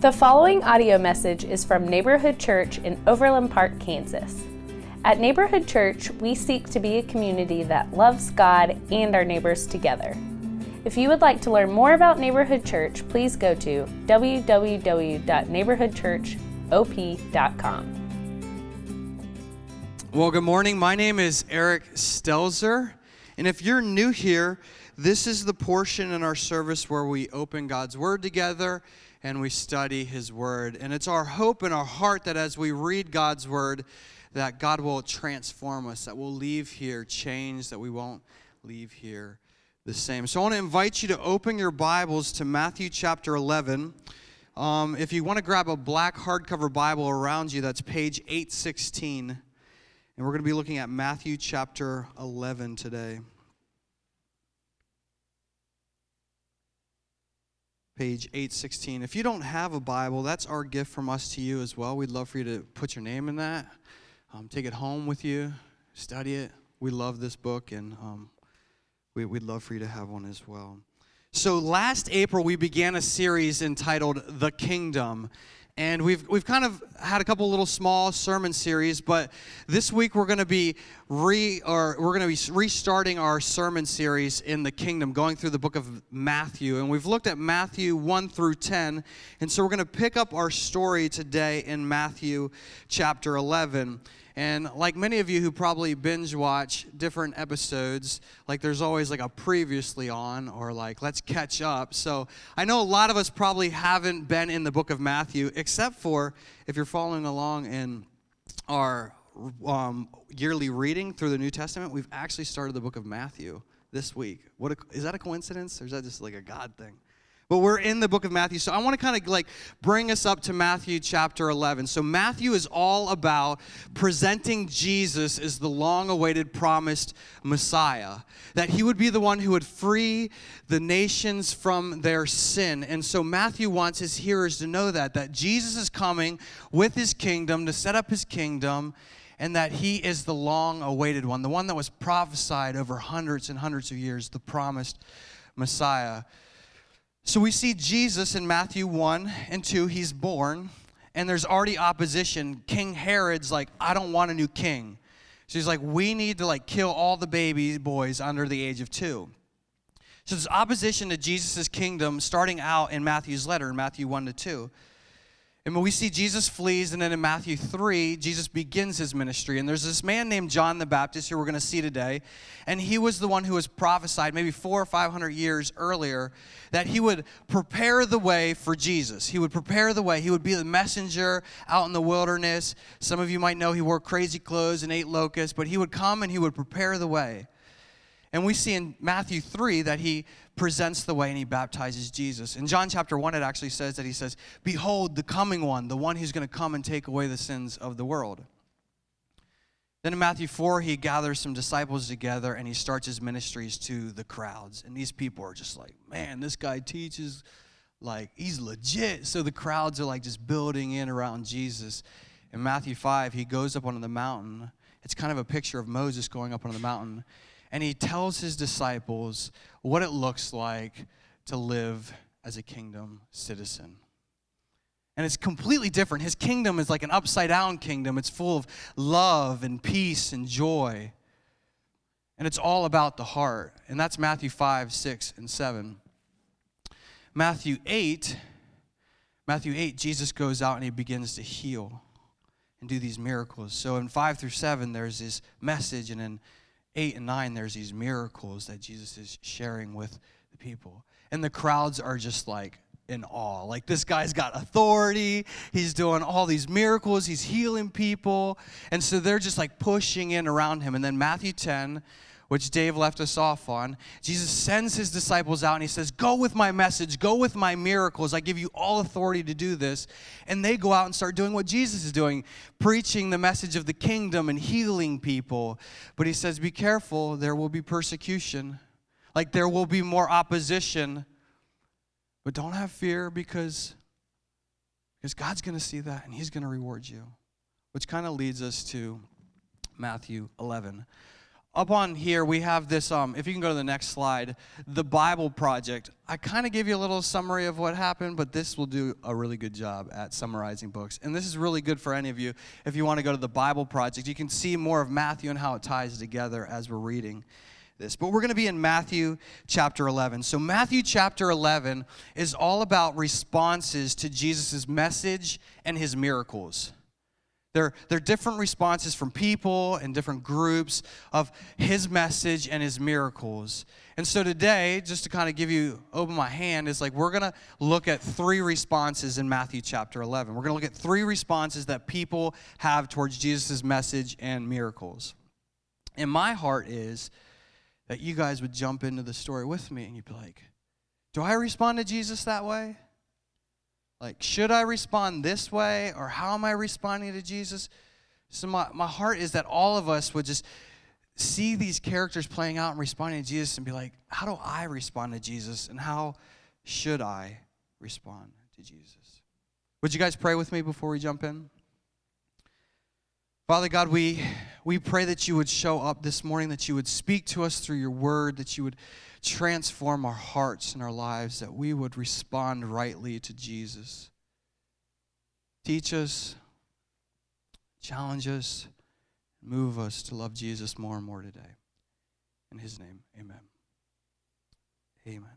The following audio message is from Neighborhood Church in Overland Park, Kansas. At Neighborhood Church, we seek to be a community that loves God and our neighbors together. If you would like to learn more about Neighborhood Church, please go to www.neighborhoodchurchop.com. Well, good morning. My name is Eric Stelzer. And if you're new here, this is the portion in our service where we open God's Word together and we study His Word. And it's our hope in our heart that as we read God's Word, that God will transform us, that we'll leave here changed, that we won't leave here the same. So I want to invite you to open your Bibles to Matthew chapter 11. Um, if you want to grab a black hardcover Bible around you, that's page 816. And we're going to be looking at Matthew chapter 11 today. Page 816. If you don't have a Bible, that's our gift from us to you as well. We'd love for you to put your name in that, um, take it home with you, study it. We love this book, and um, we, would love for you to have one as well. So, last April, we began a series entitled The Kingdom. And we've, we've kind of had a couple little small sermon series, but this week we're going to be re or we're going to be restarting our sermon series in the kingdom, going through the book of Matthew. And we've looked at Matthew 1 through 10. And so we're going to pick up our story today in Matthew chapter 11. And like many of you who probably binge watch different episodes, like there's always like a previously on or like let's catch up. So I know a lot of us probably haven't been in the book of Matthew, except for if you're following along in our um, yearly reading through the New Testament, we've actually started the book of Matthew this week. What a, is that a coincidence or is that just like a God thing? But we're in the book of Matthew. So I want to kind of like bring us up to Matthew chapter 11. So Matthew is all about presenting Jesus as the long awaited promised Messiah, that he would be the one who would free the nations from their sin. And so Matthew wants his hearers to know that that Jesus is coming with his kingdom to set up his kingdom and that he is the long awaited one, the one that was prophesied over hundreds and hundreds of years, the promised Messiah. So we see Jesus in Matthew 1 and 2, he's born, and there's already opposition. King Herod's like, I don't want a new king. So he's like, we need to like kill all the baby boys under the age of two. So there's opposition to Jesus' kingdom starting out in Matthew's letter, in Matthew 1 to 2. And when we see Jesus flees, and then in Matthew 3, Jesus begins his ministry. And there's this man named John the Baptist who we're going to see today. And he was the one who was prophesied maybe four or 500 years earlier that he would prepare the way for Jesus. He would prepare the way. He would be the messenger out in the wilderness. Some of you might know he wore crazy clothes and ate locusts, but he would come and he would prepare the way. And we see in Matthew 3 that he presents the way and he baptizes Jesus. In John chapter 1, it actually says that he says, Behold, the coming one, the one who's going to come and take away the sins of the world. Then in Matthew 4, he gathers some disciples together and he starts his ministries to the crowds. And these people are just like, man, this guy teaches like he's legit. So the crowds are like just building in around Jesus. In Matthew 5, he goes up onto the mountain. It's kind of a picture of Moses going up onto the mountain and he tells his disciples what it looks like to live as a kingdom citizen. And it's completely different. His kingdom is like an upside down kingdom, it's full of love and peace and joy. And it's all about the heart. And that's Matthew 5, 6, and 7. Matthew 8, Matthew 8, Jesus goes out and he begins to heal and do these miracles. So in 5 through 7, there's this message, and in 8 and 9, there's these miracles that Jesus is sharing with the people. And the crowds are just like in awe. Like, this guy's got authority. He's doing all these miracles. He's healing people. And so they're just like pushing in around him. And then Matthew 10, which Dave left us off on, Jesus sends his disciples out and he says, Go with my message, go with my miracles. I give you all authority to do this. And they go out and start doing what Jesus is doing, preaching the message of the kingdom and healing people. But he says, Be careful, there will be persecution. Like there will be more opposition. But don't have fear because, because God's going to see that and he's going to reward you. Which kind of leads us to Matthew 11. Up on here we have this um, if you can go to the next slide the bible project. I kind of gave you a little summary of what happened but this will do a really good job at summarizing books. And this is really good for any of you. If you want to go to the bible project you can see more of matthew and how it ties together as we're reading this. But we're going to be in matthew chapter 11 so matthew chapter 11 is all about responses to jesus' message and his miracles they're, they're different responses from people and different groups of his message and his miracles. And so today, just to kind of give you, open my hand, is like we're going to look at three responses in Matthew chapter 11. We're going to look at three responses that people have towards Jesus' message and miracles. And my heart is that you guys would jump into the story with me and you'd be like, do I respond to Jesus that way? Like, should I respond this way or how am I responding to Jesus? So, my, my heart is that all of us would just see these characters playing out and responding to Jesus and be like, how do I respond to Jesus and how should I respond to Jesus? Would you guys pray with me before we jump in? Father God, we, we pray that you would show up this morning, that you would speak to us through your word, that you would transform our hearts and our lives, that we would respond rightly to Jesus. Teach us, challenge us, move us to love Jesus more and more today. In his name, amen. Amen.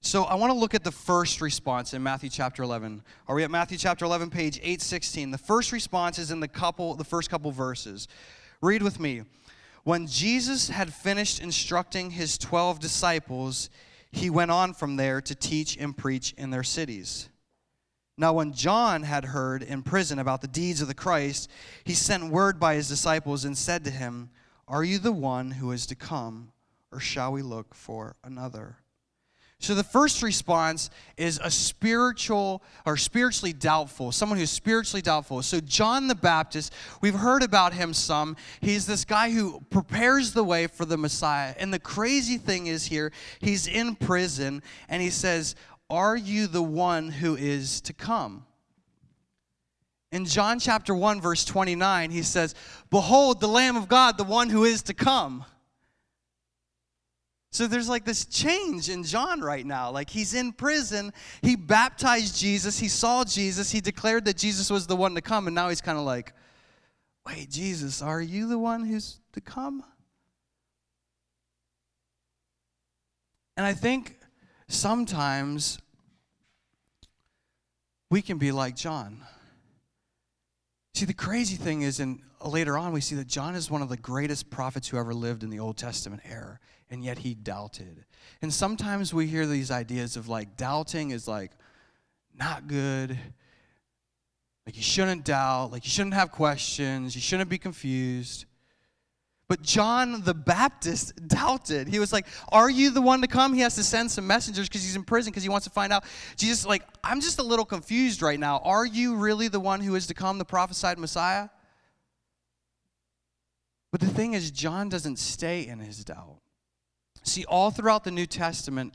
So I want to look at the first response in Matthew chapter 11. Are we at Matthew chapter 11 page 816? The first response is in the couple the first couple verses. Read with me. When Jesus had finished instructing his 12 disciples, he went on from there to teach and preach in their cities. Now, when John had heard in prison about the deeds of the Christ, he sent word by his disciples and said to him, Are you the one who is to come, or shall we look for another? So the first response is a spiritual or spiritually doubtful, someone who's spiritually doubtful. So John the Baptist, we've heard about him some. He's this guy who prepares the way for the Messiah. And the crazy thing is here, he's in prison and he says, "Are you the one who is to come?" In John chapter 1 verse 29, he says, "Behold the Lamb of God, the one who is to come." So there's like this change in John right now. Like he's in prison. He baptized Jesus. He saw Jesus. He declared that Jesus was the one to come. And now he's kind of like, wait, Jesus, are you the one who's to come? And I think sometimes we can be like John. See, the crazy thing is, and later on, we see that John is one of the greatest prophets who ever lived in the Old Testament era and yet he doubted. And sometimes we hear these ideas of like doubting is like not good. Like you shouldn't doubt, like you shouldn't have questions, you shouldn't be confused. But John the Baptist doubted. He was like, Are you the one to come? He has to send some messengers because he's in prison because he wants to find out. Jesus, like, I'm just a little confused right now. Are you really the one who is to come, the prophesied Messiah? But the thing is, John doesn't stay in his doubt. See, all throughout the New Testament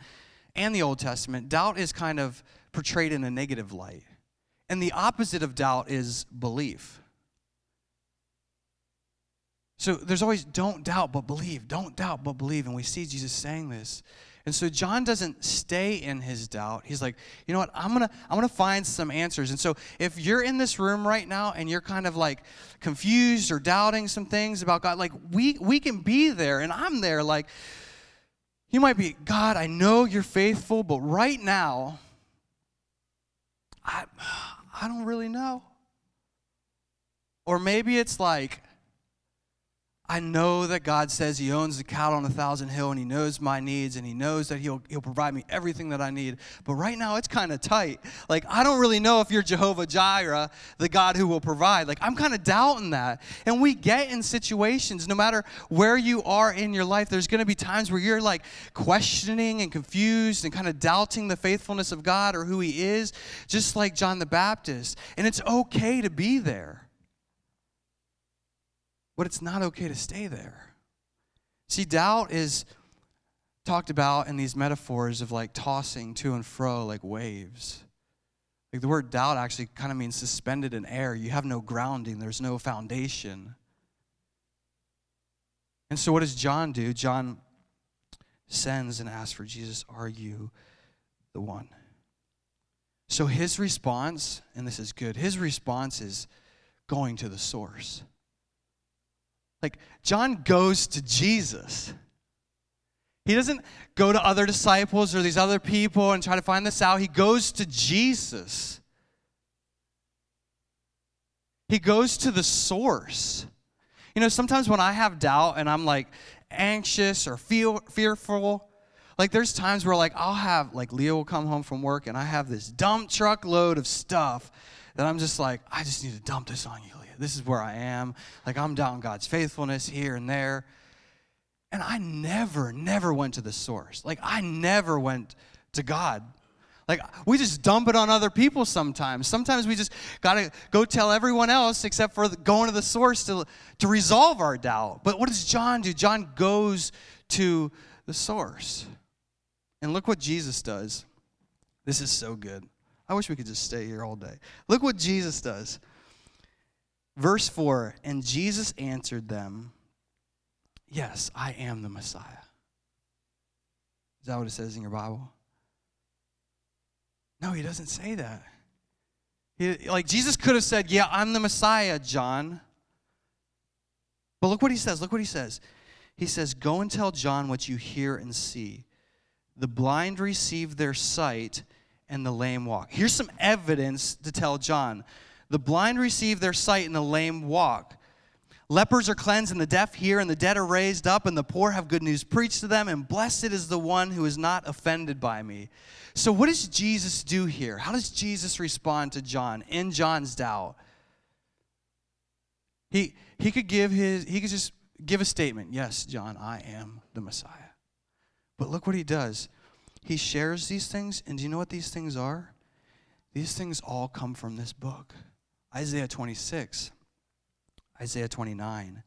and the Old Testament, doubt is kind of portrayed in a negative light. And the opposite of doubt is belief. So there's always don't doubt but believe, don't doubt but believe. And we see Jesus saying this. And so John doesn't stay in his doubt. He's like, you know what? I'm gonna I'm gonna find some answers. And so if you're in this room right now and you're kind of like confused or doubting some things about God, like we we can be there, and I'm there, like you might be, God, I know you're faithful, but right now, I, I don't really know. Or maybe it's like, I know that God says He owns the cattle on a thousand hill and He knows my needs and He knows that He'll, he'll provide me everything that I need. But right now it's kind of tight. Like, I don't really know if you're Jehovah Jireh, the God who will provide. Like, I'm kind of doubting that. And we get in situations, no matter where you are in your life, there's going to be times where you're like questioning and confused and kind of doubting the faithfulness of God or who He is, just like John the Baptist. And it's okay to be there. But it's not okay to stay there. See, doubt is talked about in these metaphors of like tossing to and fro like waves. Like the word doubt actually kind of means suspended in air. You have no grounding, there's no foundation. And so, what does John do? John sends and asks for Jesus, Are you the one? So, his response, and this is good, his response is going to the source. Like, John goes to Jesus. He doesn't go to other disciples or these other people and try to find this out. He goes to Jesus. He goes to the source. You know, sometimes when I have doubt and I'm like anxious or feel fearful, like there's times where like I'll have like Leo will come home from work and I have this dump truck load of stuff that I'm just like, I just need to dump this on you. This is where I am. Like I'm down God's faithfulness here and there. And I never, never went to the source. Like I never went to God like, we just dump it on other people sometimes. Sometimes we just got to go tell everyone else except for going to the source to, to resolve our doubt. But what does John do? John goes to the source. And look what Jesus does. This is so good. I wish we could just stay here all day. Look what Jesus does. Verse 4 And Jesus answered them, Yes, I am the Messiah. Is that what it says in your Bible? No, he doesn't say that. He, like Jesus could have said, Yeah, I'm the Messiah, John. But look what he says. Look what he says. He says, Go and tell John what you hear and see. The blind receive their sight, and the lame walk. Here's some evidence to tell John. The blind receive their sight, and the lame walk. Lepers are cleansed, and the deaf hear, and the dead are raised up, and the poor have good news preached to them, and blessed is the one who is not offended by me. So, what does Jesus do here? How does Jesus respond to John in John's doubt? He, he could give his, he could just give a statement Yes, John, I am the Messiah. But look what he does. He shares these things, and do you know what these things are? These things all come from this book Isaiah 26, Isaiah 29,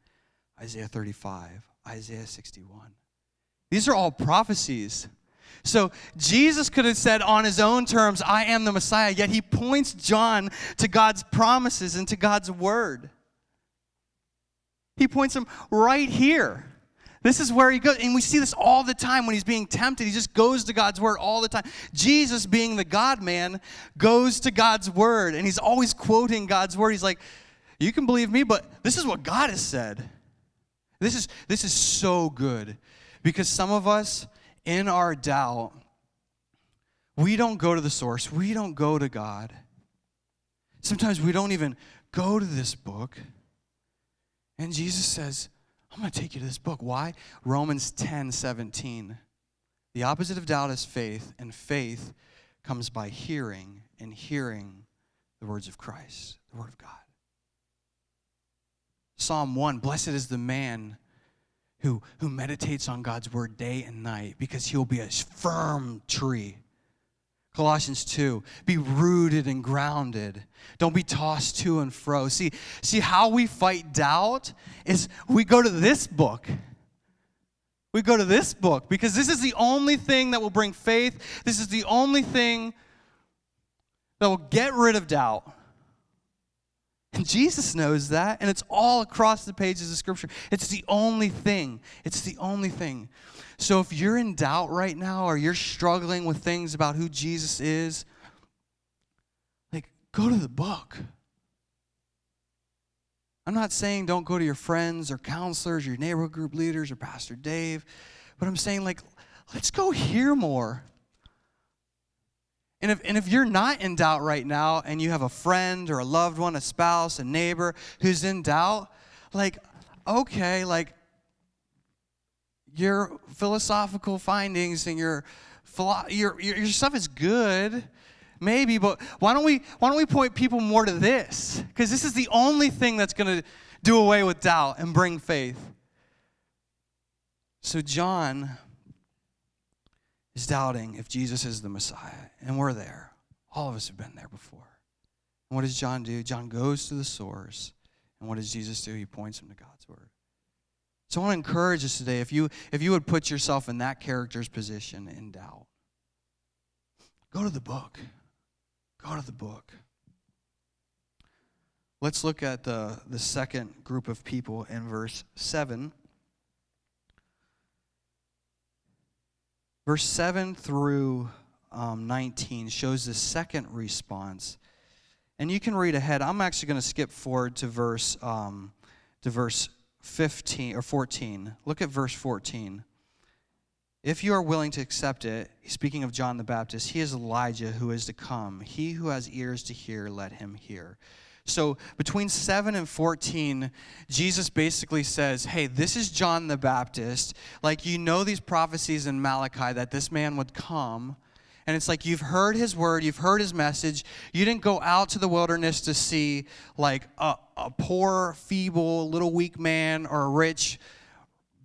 Isaiah 35, Isaiah 61. These are all prophecies so Jesus could have said on his own terms, I am the Messiah, yet he points John to God's promises and to God's word. He points him right here. This is where he goes. And we see this all the time when he's being tempted. He just goes to God's word all the time. Jesus, being the God man, goes to God's word. And he's always quoting God's word. He's like, You can believe me, but this is what God has said. This is, this is so good. Because some of us, in our doubt, we don't go to the source, we don't go to God. Sometimes we don't even go to this book. And Jesus says, I'm going to take you to this book. Why? Romans 10 17. The opposite of doubt is faith, and faith comes by hearing, and hearing the words of Christ, the Word of God. Psalm 1 Blessed is the man who, who meditates on God's word day and night because he'll be a firm tree. Colossians 2, be rooted and grounded. Don't be tossed to and fro. See, see how we fight doubt is we go to this book. We go to this book because this is the only thing that will bring faith. This is the only thing that will get rid of doubt. And Jesus knows that, and it's all across the pages of Scripture. It's the only thing. It's the only thing. So if you're in doubt right now or you're struggling with things about who Jesus is, like, go to the book. I'm not saying don't go to your friends or counselors, or your neighborhood group leaders or Pastor Dave, but I'm saying, like, let's go hear more. And if, and if you're not in doubt right now and you have a friend or a loved one, a spouse, a neighbor who's in doubt, like, okay, like your philosophical findings and your, your, your, your stuff is good, maybe, but why don't we, why don't we point people more to this? Because this is the only thing that's going to do away with doubt and bring faith. So, John is doubting if Jesus is the Messiah. And we're there. All of us have been there before. And what does John do? John goes to the source. And what does Jesus do? He points him to God's word. So I want to encourage us today if you if you would put yourself in that character's position in doubt. Go to the book. Go to the book. Let's look at the, the second group of people in verse 7. Verse 7 through um, 19 shows the second response. And you can read ahead. I'm actually going to skip forward to verse, um, to verse 15 or 14. Look at verse 14. If you are willing to accept it, speaking of John the Baptist, he is Elijah who is to come. He who has ears to hear, let him hear. So between 7 and 14, Jesus basically says, Hey, this is John the Baptist. Like, you know these prophecies in Malachi that this man would come. And it's like you've heard his word, you've heard his message. You didn't go out to the wilderness to see like a, a poor, feeble, little weak man or a rich,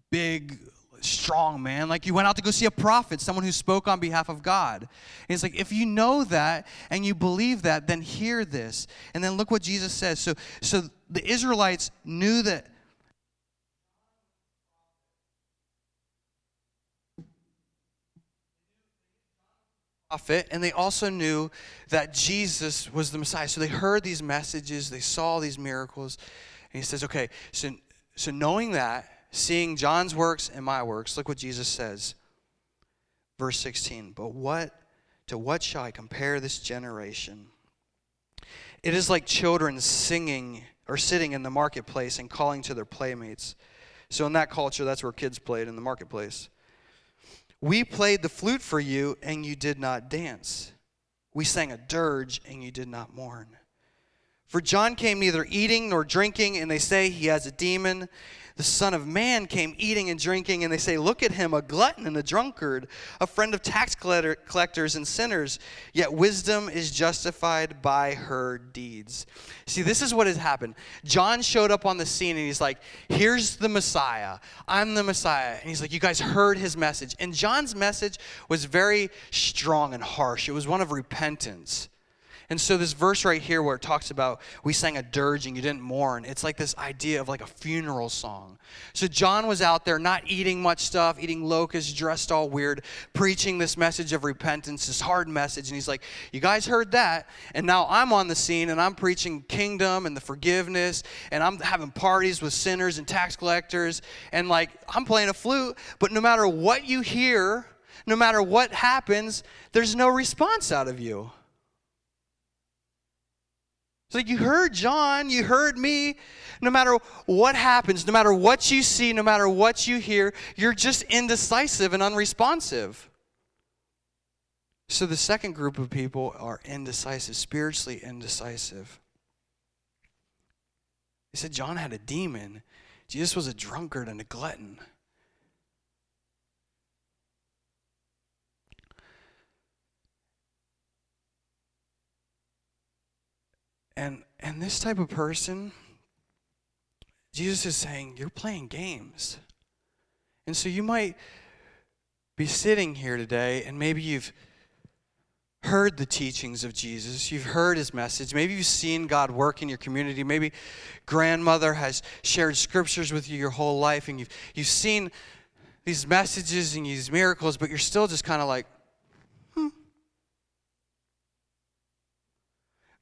big, strong man. Like you went out to go see a prophet, someone who spoke on behalf of God. And it's like if you know that and you believe that, then hear this. And then look what Jesus says. So so the Israelites knew that prophet, and they also knew that Jesus was the Messiah. So they heard these messages, they saw these miracles, and he says, okay, so, so knowing that, seeing John's works and my works, look what Jesus says. Verse 16, but what to what shall I compare this generation? It is like children singing or sitting in the marketplace and calling to their playmates. So in that culture, that's where kids played in the marketplace. We played the flute for you, and you did not dance. We sang a dirge, and you did not mourn. For John came neither eating nor drinking, and they say he has a demon the Son of Man came eating and drinking, and they say, Look at him, a glutton and a drunkard, a friend of tax collectors and sinners. Yet wisdom is justified by her deeds. See, this is what has happened. John showed up on the scene, and he's like, Here's the Messiah. I'm the Messiah. And he's like, You guys heard his message. And John's message was very strong and harsh, it was one of repentance. And so this verse right here where it talks about we sang a dirge and you didn't mourn, it's like this idea of like a funeral song. So John was out there not eating much stuff, eating locusts, dressed all weird, preaching this message of repentance, this hard message. And he's like, You guys heard that. And now I'm on the scene and I'm preaching kingdom and the forgiveness and I'm having parties with sinners and tax collectors. And like, I'm playing a flute, but no matter what you hear, no matter what happens, there's no response out of you. Like you heard John, you heard me. No matter what happens, no matter what you see, no matter what you hear, you're just indecisive and unresponsive. So the second group of people are indecisive, spiritually indecisive. He said John had a demon. Jesus was a drunkard and a glutton. And and this type of person, Jesus is saying, you're playing games. And so you might be sitting here today and maybe you've heard the teachings of Jesus, you've heard his message, maybe you've seen God work in your community, maybe grandmother has shared scriptures with you your whole life and you've you've seen these messages and these miracles, but you're still just kind of like,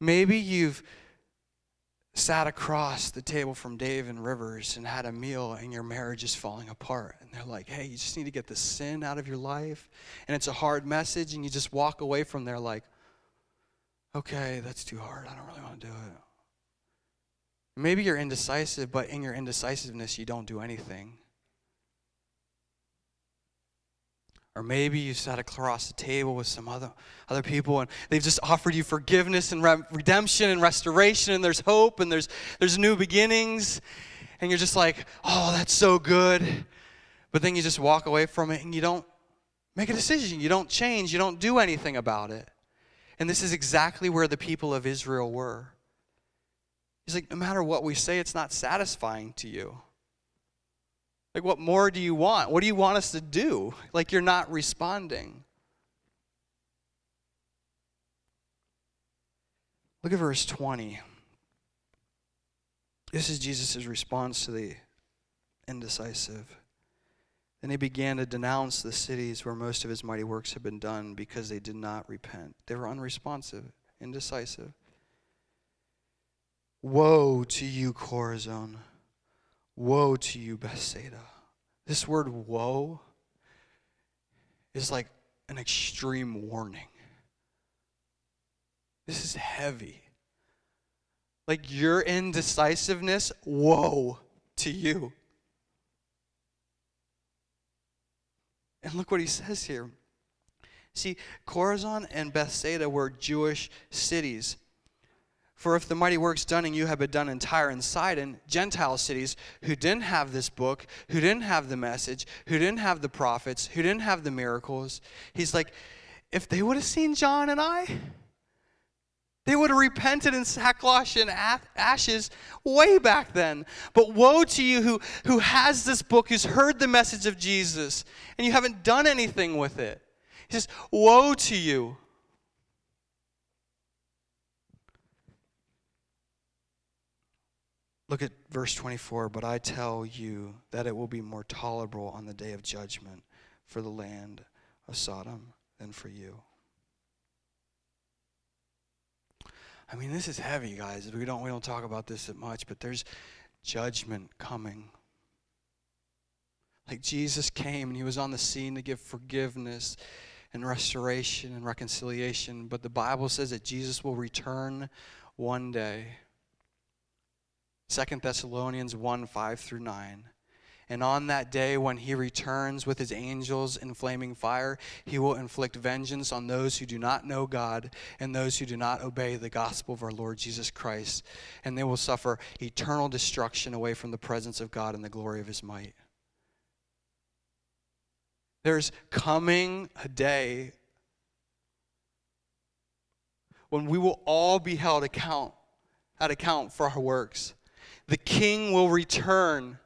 Maybe you've sat across the table from Dave and Rivers and had a meal and your marriage is falling apart. And they're like, hey, you just need to get the sin out of your life. And it's a hard message, and you just walk away from there like, okay, that's too hard. I don't really want to do it. Maybe you're indecisive, but in your indecisiveness, you don't do anything. Or maybe you sat across the table with some other, other people and they've just offered you forgiveness and re- redemption and restoration and there's hope and there's, there's new beginnings. And you're just like, oh, that's so good. But then you just walk away from it and you don't make a decision. You don't change. You don't do anything about it. And this is exactly where the people of Israel were. He's like, no matter what we say, it's not satisfying to you. Like, what more do you want? What do you want us to do? Like, you're not responding. Look at verse 20. This is Jesus' response to the indecisive. Then he began to denounce the cities where most of his mighty works had been done because they did not repent. They were unresponsive, indecisive. Woe to you, Chorazin! Woe to you, Bethsaida. This word woe is like an extreme warning. This is heavy. Like your indecisiveness, woe to you. And look what he says here. See, Chorazin and Bethsaida were Jewish cities. For if the mighty works done in you had been done in Tyre and Sidon, Gentile cities who didn't have this book, who didn't have the message, who didn't have the prophets, who didn't have the miracles, he's like, if they would have seen John and I, they would have repented in sackcloth and ashes way back then. But woe to you who, who has this book, who's heard the message of Jesus, and you haven't done anything with it. He says, Woe to you. Look at verse 24. But I tell you that it will be more tolerable on the day of judgment for the land of Sodom than for you. I mean, this is heavy, guys. We don't we don't talk about this that much, but there's judgment coming. Like Jesus came and he was on the scene to give forgiveness and restoration and reconciliation, but the Bible says that Jesus will return one day. Second Thessalonians 1 5 through 9. And on that day, when he returns with his angels in flaming fire, he will inflict vengeance on those who do not know God and those who do not obey the gospel of our Lord Jesus Christ. And they will suffer eternal destruction away from the presence of God and the glory of his might. There's coming a day when we will all be held account at account for our works the king will return.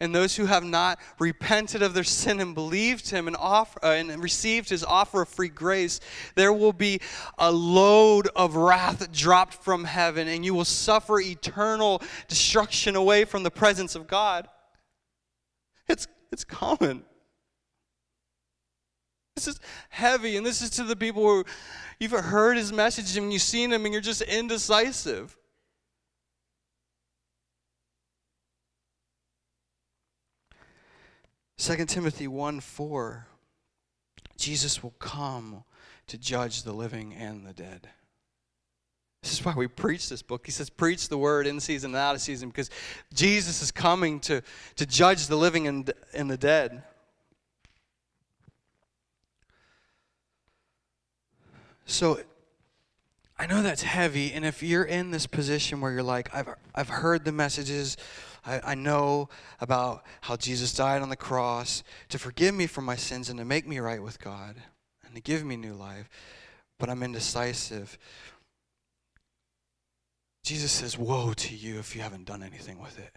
And those who have not repented of their sin and believed him and, offer, uh, and received his offer of free grace, there will be a load of wrath dropped from heaven, and you will suffer eternal destruction away from the presence of God. It's, it's common. This is heavy, and this is to the people who you've heard his message and you've seen him and you're just indecisive. 2 Timothy 1 4, Jesus will come to judge the living and the dead. This is why we preach this book. He says, Preach the word in season and out of season because Jesus is coming to, to judge the living and, and the dead. So I know that's heavy, and if you're in this position where you're like, I've, I've heard the messages I, I know about how Jesus died on the cross to forgive me for my sins and to make me right with God and to give me new life, but I'm indecisive. Jesus says, Woe to you if you haven't done anything with it.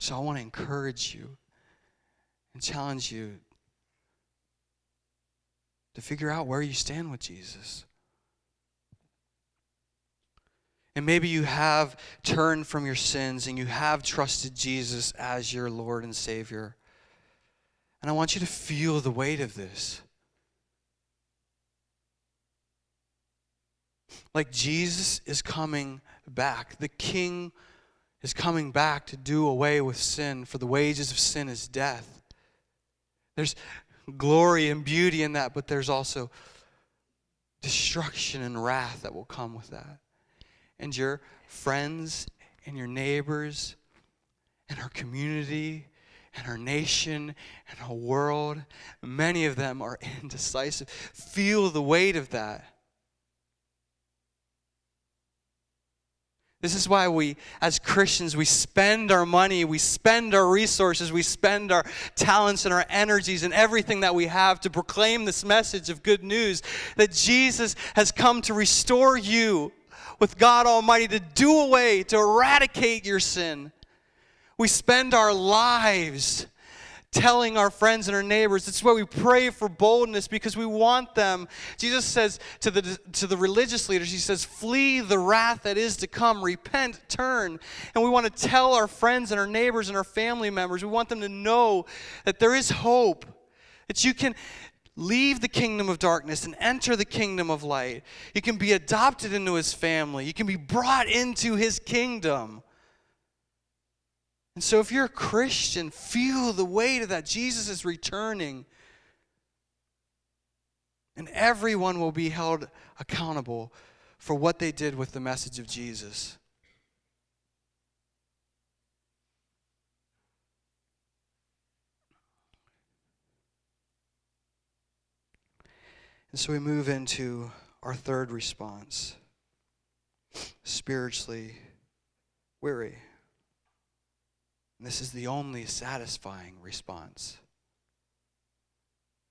So I want to encourage you and challenge you to figure out where you stand with Jesus. And maybe you have turned from your sins and you have trusted Jesus as your Lord and Savior. And I want you to feel the weight of this. Like Jesus is coming back. The King is coming back to do away with sin, for the wages of sin is death. There's glory and beauty in that, but there's also destruction and wrath that will come with that and your friends and your neighbors and our community and our nation and our world. Many of them are indecisive. Feel the weight of that. This is why we, as Christians, we spend our money, we spend our resources, we spend our talents and our energies and everything that we have to proclaim this message of good news that Jesus has come to restore you with God Almighty to do away, to eradicate your sin. We spend our lives telling our friends and our neighbors. It's why we pray for boldness because we want them. Jesus says to the, to the religious leaders, He says, Flee the wrath that is to come, repent, turn. And we want to tell our friends and our neighbors and our family members, we want them to know that there is hope, that you can leave the kingdom of darkness and enter the kingdom of light. You can be adopted into his family, you can be brought into his kingdom. And so, if you're a Christian, feel the weight of that. Jesus is returning. And everyone will be held accountable for what they did with the message of Jesus. So we move into our third response spiritually weary. And this is the only satisfying response.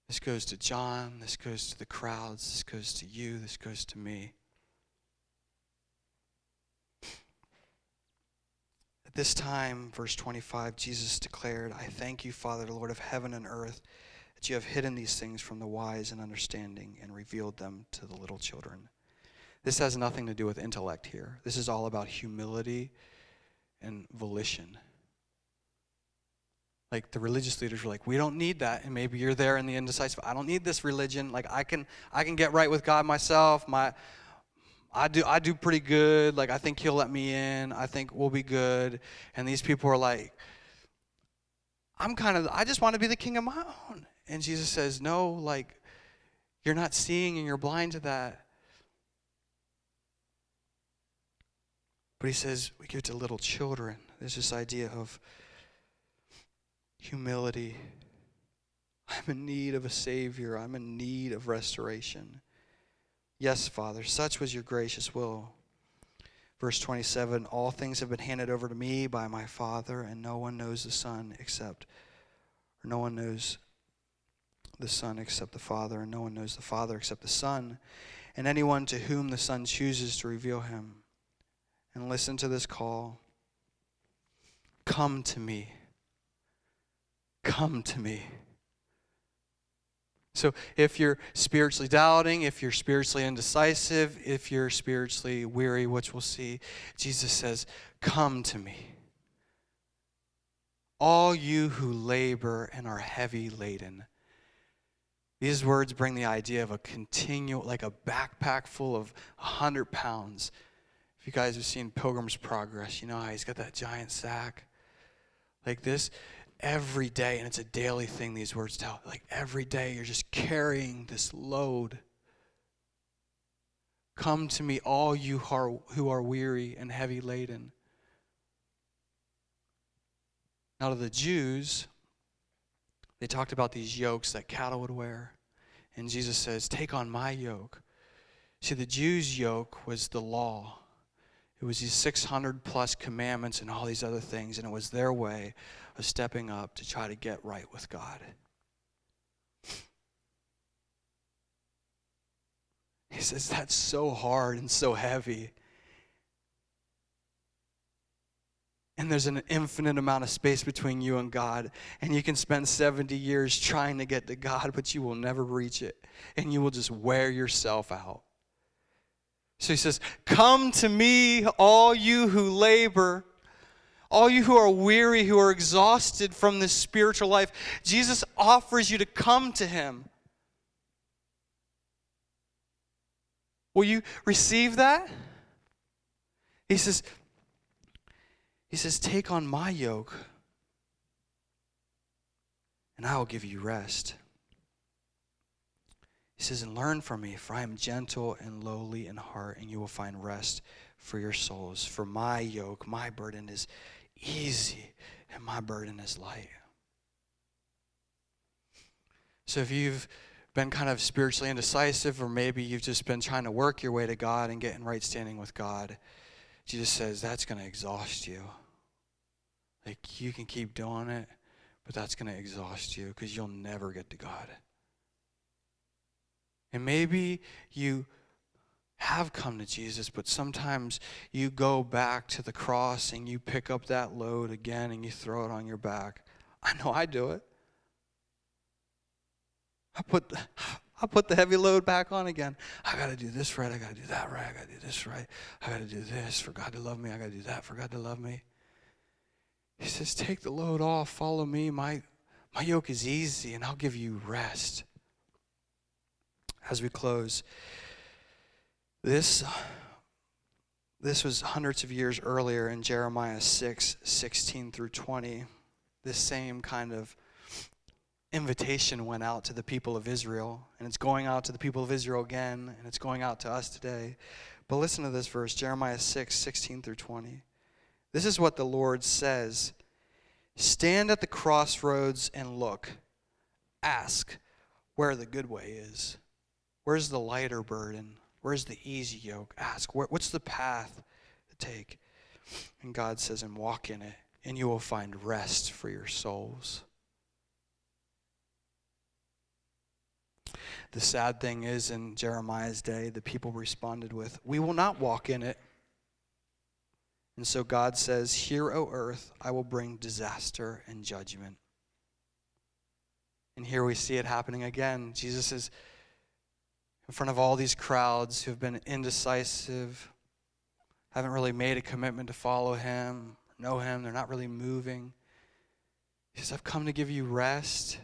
This goes to John, this goes to the crowds, this goes to you, this goes to me. At this time, verse 25, Jesus declared, I thank you, Father, the Lord of heaven and earth that you have hidden these things from the wise and understanding and revealed them to the little children. This has nothing to do with intellect here. This is all about humility and volition. Like the religious leaders were like, we don't need that. And maybe you're there in the indecisive. I don't need this religion. Like I can I can get right with God myself. My I do I do pretty good. Like I think he'll let me in. I think we'll be good. And these people are like, I'm kind of I just want to be the king of my own. And Jesus says, No, like, you're not seeing and you're blind to that. But he says, we give to little children. There's this idea of humility. I'm in need of a Savior, I'm in need of restoration. Yes, Father, such was your gracious will. Verse 27 All things have been handed over to me by my Father, and no one knows the Son except, no one knows the Son except the Father, and no one knows the Father except the Son, and anyone to whom the Son chooses to reveal him. And listen to this call Come to me. Come to me. So, if you're spiritually doubting, if you're spiritually indecisive, if you're spiritually weary, which we'll see, Jesus says, Come to me. All you who labor and are heavy laden these words bring the idea of a continual, like a backpack full of 100 pounds. If you guys have seen Pilgrim's Progress, you know how he's got that giant sack. Like this, every day, and it's a daily thing these words tell. Like every day, you're just carrying this load. Come to me, all you who are weary and heavy laden. Now, to the Jews, they talked about these yokes that cattle would wear. And Jesus says, Take on my yoke. See, the Jews' yoke was the law. It was these 600 plus commandments and all these other things, and it was their way of stepping up to try to get right with God. He says, That's so hard and so heavy. And there's an infinite amount of space between you and God. And you can spend 70 years trying to get to God, but you will never reach it. And you will just wear yourself out. So he says, Come to me, all you who labor, all you who are weary, who are exhausted from this spiritual life. Jesus offers you to come to him. Will you receive that? He says, he says, Take on my yoke, and I will give you rest. He says, And learn from me, for I am gentle and lowly in heart, and you will find rest for your souls. For my yoke, my burden is easy, and my burden is light. So if you've been kind of spiritually indecisive, or maybe you've just been trying to work your way to God and get in right standing with God, Jesus says that's going to exhaust you. Like you can keep doing it, but that's going to exhaust you because you'll never get to God. And maybe you have come to Jesus, but sometimes you go back to the cross and you pick up that load again and you throw it on your back. I know I do it. I put I put the heavy load back on again. I got to do this right. I got to do that right. I got to do this right. I got to do this for God to love me. I got to do that for God to love me. He says, Take the load off. Follow me. My, my yoke is easy, and I'll give you rest. As we close, this This was hundreds of years earlier in Jeremiah 6 16 through 20. This same kind of invitation went out to the people of Israel, and it's going out to the people of Israel again, and it's going out to us today. But listen to this verse Jeremiah 6 16 through 20. This is what the Lord says Stand at the crossroads and look. Ask where the good way is. Where's the lighter burden? Where's the easy yoke? Ask, where, what's the path to take? And God says, and walk in it, and you will find rest for your souls. The sad thing is, in Jeremiah's day, the people responded with, We will not walk in it. And so God says, Hear, O earth, I will bring disaster and judgment. And here we see it happening again. Jesus is in front of all these crowds who have been indecisive, haven't really made a commitment to follow him, know him, they're not really moving. He says, I've come to give you rest.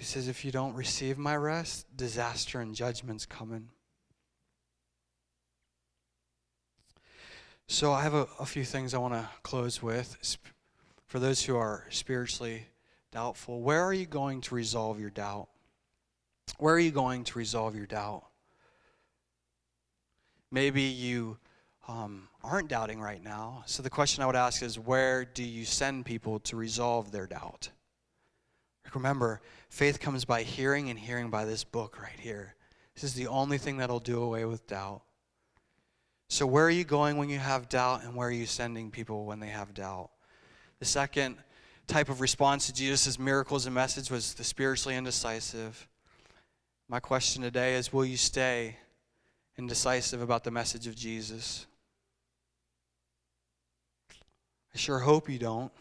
He says, if you don't receive my rest, disaster and judgment's coming. So I have a, a few things I want to close with. For those who are spiritually doubtful, where are you going to resolve your doubt? Where are you going to resolve your doubt? Maybe you um, aren't doubting right now. So the question I would ask is where do you send people to resolve their doubt? Remember, faith comes by hearing, and hearing by this book right here. This is the only thing that'll do away with doubt. So, where are you going when you have doubt, and where are you sending people when they have doubt? The second type of response to Jesus' miracles and message was the spiritually indecisive. My question today is Will you stay indecisive about the message of Jesus? I sure hope you don't.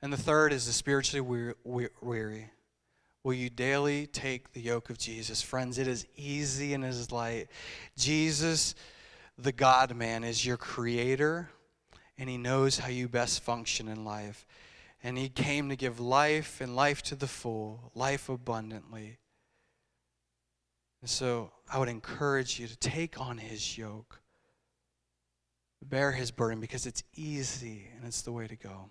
And the third is the spiritually weary. Will you daily take the yoke of Jesus? Friends, it is easy and it is light. Jesus, the God man, is your creator, and he knows how you best function in life. And he came to give life and life to the full, life abundantly. And so I would encourage you to take on his yoke, bear his burden, because it's easy and it's the way to go.